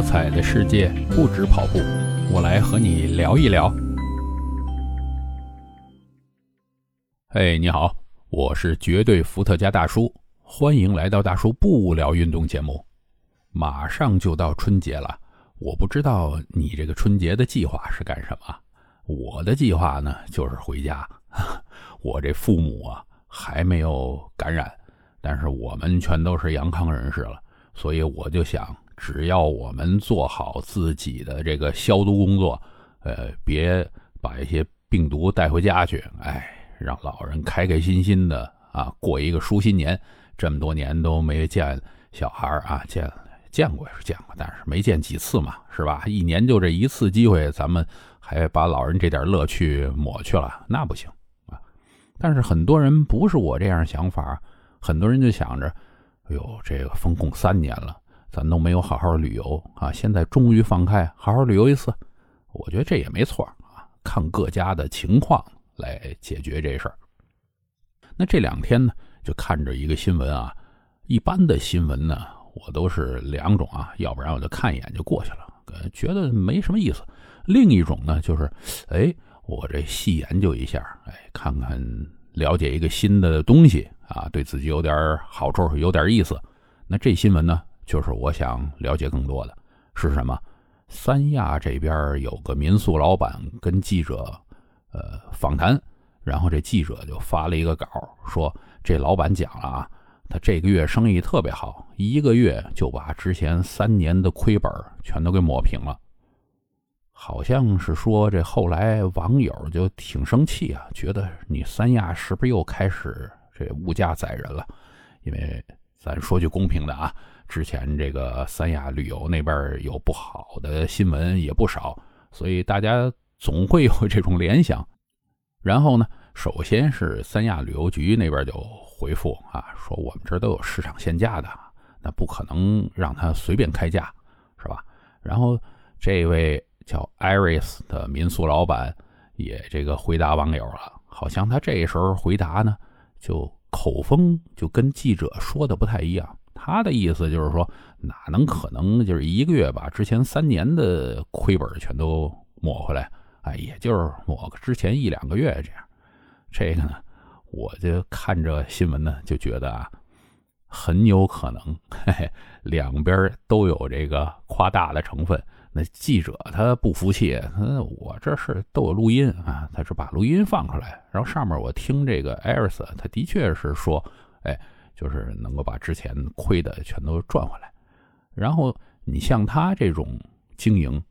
多彩的世界不止跑步，我来和你聊一聊。嘿，你好，我是绝对伏特加大叔，欢迎来到大叔不聊运动节目。马上就到春节了，我不知道你这个春节的计划是干什么。我的计划呢，就是回家。我这父母啊，还没有感染，但是我们全都是阳康人士了，所以我就想。只要我们做好自己的这个消毒工作，呃，别把一些病毒带回家去，哎，让老人开开心心的啊过一个舒心年。这么多年都没见小孩啊，见见过是见过，但是没见几次嘛，是吧？一年就这一次机会，咱们还把老人这点乐趣抹去了，那不行啊。但是很多人不是我这样想法，很多人就想着，哎呦，这个封控三年了。咱都没有好好旅游啊！现在终于放开，好好旅游一次，我觉得这也没错啊。看各家的情况来解决这事儿。那这两天呢，就看着一个新闻啊。一般的新闻呢，我都是两种啊，要不然我就看一眼就过去了，觉得没什么意思。另一种呢，就是哎，我这细研究一下，哎，看看了解一个新的东西啊，对自己有点好处，有点意思。那这新闻呢？就是我想了解更多的是什么？三亚这边有个民宿老板跟记者呃访谈，然后这记者就发了一个稿，说这老板讲了啊，他这个月生意特别好，一个月就把之前三年的亏本全都给抹平了。好像是说这后来网友就挺生气啊，觉得你三亚是不是又开始这物价宰人了？因为咱说句公平的啊。之前这个三亚旅游那边有不好的新闻也不少，所以大家总会有这种联想。然后呢，首先是三亚旅游局那边就回复啊，说我们这都有市场限价的，那不可能让他随便开价，是吧？然后这位叫 Iris 的民宿老板也这个回答网友了，好像他这时候回答呢，就口风就跟记者说的不太一样。他的意思就是说，哪能可能就是一个月把之前三年的亏本全都抹回来？哎，也就是抹个之前一两个月这样。这个呢，我就看着新闻呢，就觉得啊，很有可能，嘿嘿，两边都有这个夸大的成分。那记者他不服气，他我这是都有录音啊，他是把录音放出来，然后上面我听这个艾瑞斯，他的确是说，哎。就是能够把之前亏的全都赚回来，然后你像他这种经营，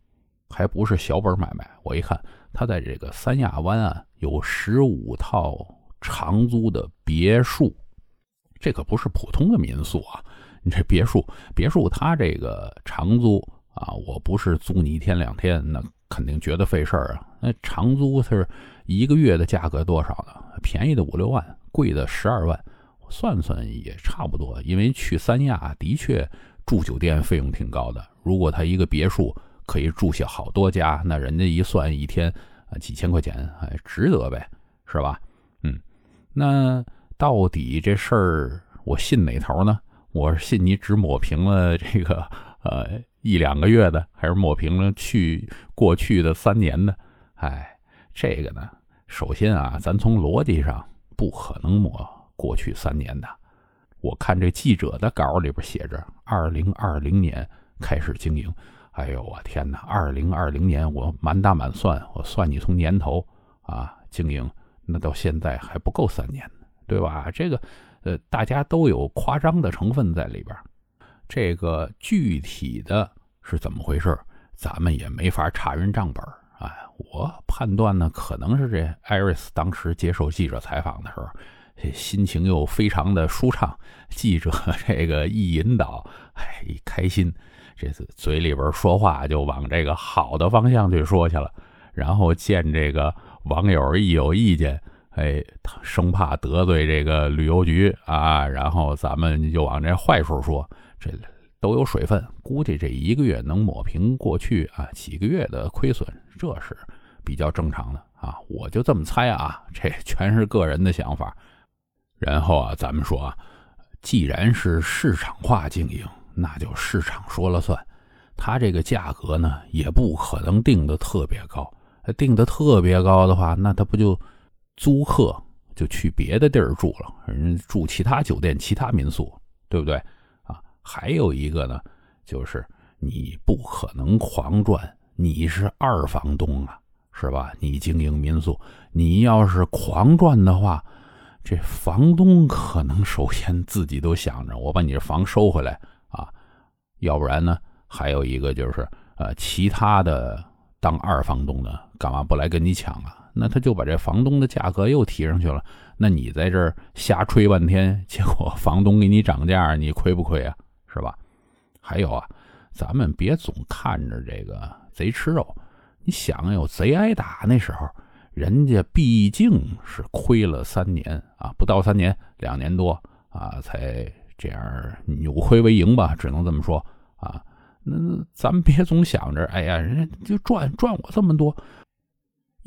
还不是小本买卖。我一看，他在这个三亚湾啊，有十五套长租的别墅，这可不是普通的民宿啊！你这别墅，别墅它这个长租啊，我不是租你一天两天，那肯定觉得费事儿啊。那长租是一个月的价格多少呢？便宜的五六万，贵的十二万。算算也差不多，因为去三亚的确住酒店费用挺高的。如果他一个别墅可以住下好多家，那人家一算一天啊几千块钱，哎，值得呗，是吧？嗯，那到底这事儿我信哪头呢？我是信你只抹平了这个 呃一两个月的，还是抹平了去过去的三年的？哎，这个呢，首先啊，咱从逻辑上不可能抹。过去三年的，我看这记者的稿里边写着，二零二零年开始经营。哎呦，我天哪！二零二零年我满打满算，我算你从年头啊经营，那到现在还不够三年呢，对吧？这个呃，大家都有夸张的成分在里边。这个具体的是怎么回事，咱们也没法查人账本。啊，我判断呢，可能是这艾瑞斯当时接受记者采访的时候。心情又非常的舒畅，记者 这个一引导，哎，一开心，这次嘴里边说话就往这个好的方向去说去了。然后见这个网友一有意见，哎，生怕得罪这个旅游局啊，然后咱们就往这坏处说，这都有水分，估计这一个月能抹平过去啊几个月的亏损，这是比较正常的啊。我就这么猜啊，这全是个人的想法。然后啊，咱们说啊，既然是市场化经营，那就市场说了算。他这个价格呢，也不可能定的特别高。定的特别高的话，那他不就租客就去别的地儿住了，人住其他酒店、其他民宿，对不对？啊，还有一个呢，就是你不可能狂赚，你是二房东啊，是吧？你经营民宿，你要是狂赚的话，这房东可能首先自己都想着我把你这房收回来啊，要不然呢？还有一个就是，呃，其他的当二房东的干嘛不来跟你抢啊？那他就把这房东的价格又提上去了。那你在这儿瞎吹半天，结果房东给你涨价，你亏不亏啊？是吧？还有啊，咱们别总看着这个贼吃肉。你想有贼挨打那时候，人家毕竟是亏了三年啊，不到三年，两年多啊，才这样扭亏为盈吧？只能这么说啊。那咱们别总想着，哎呀，人家就赚赚我这么多，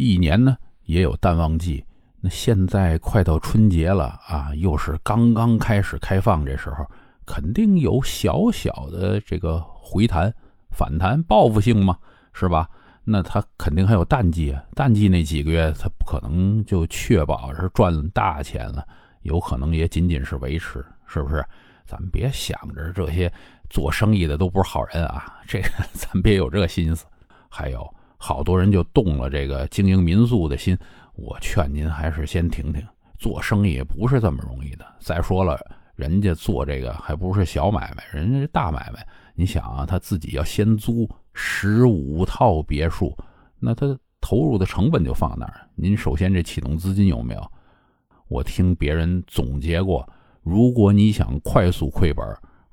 一年呢也有淡旺季。那现在快到春节了啊，又是刚刚开始开放，这时候肯定有小小的这个回弹、反弹、报复性嘛，是吧？那他肯定还有淡季啊，淡季那几个月他不可能就确保是赚大钱了，有可能也仅仅是维持，是不是？咱们别想着这些。做生意的都不是好人啊，这个 咱别有这心思。还有好多人就动了这个经营民宿的心，我劝您还是先停停。做生意不是这么容易的。再说了，人家做这个还不是小买卖，人家是大买卖。你想啊，他自己要先租十五套别墅，那他投入的成本就放那儿。您首先这启动资金有没有？我听别人总结过，如果你想快速亏本，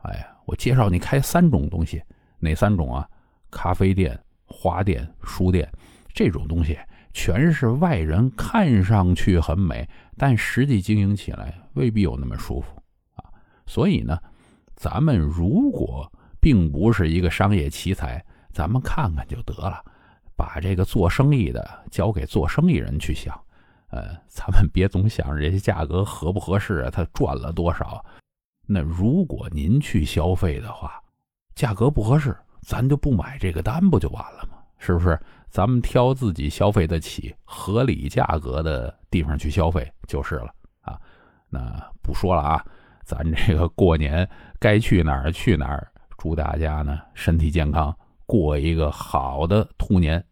哎呀。我介绍你开三种东西，哪三种啊？咖啡店、花店、书店，这种东西全是外人看上去很美，但实际经营起来未必有那么舒服啊。所以呢，咱们如果并不是一个商业奇才，咱们看看就得了，把这个做生意的交给做生意人去想。呃，咱们别总想着这些价格合不合适啊，他赚了多少。那如果您去消费的话，价格不合适，咱就不买这个单，不就完了吗？是不是？咱们挑自己消费得起、合理价格的地方去消费就是了啊。那不说了啊，咱这个过年该去哪儿去哪儿。祝大家呢身体健康，过一个好的兔年。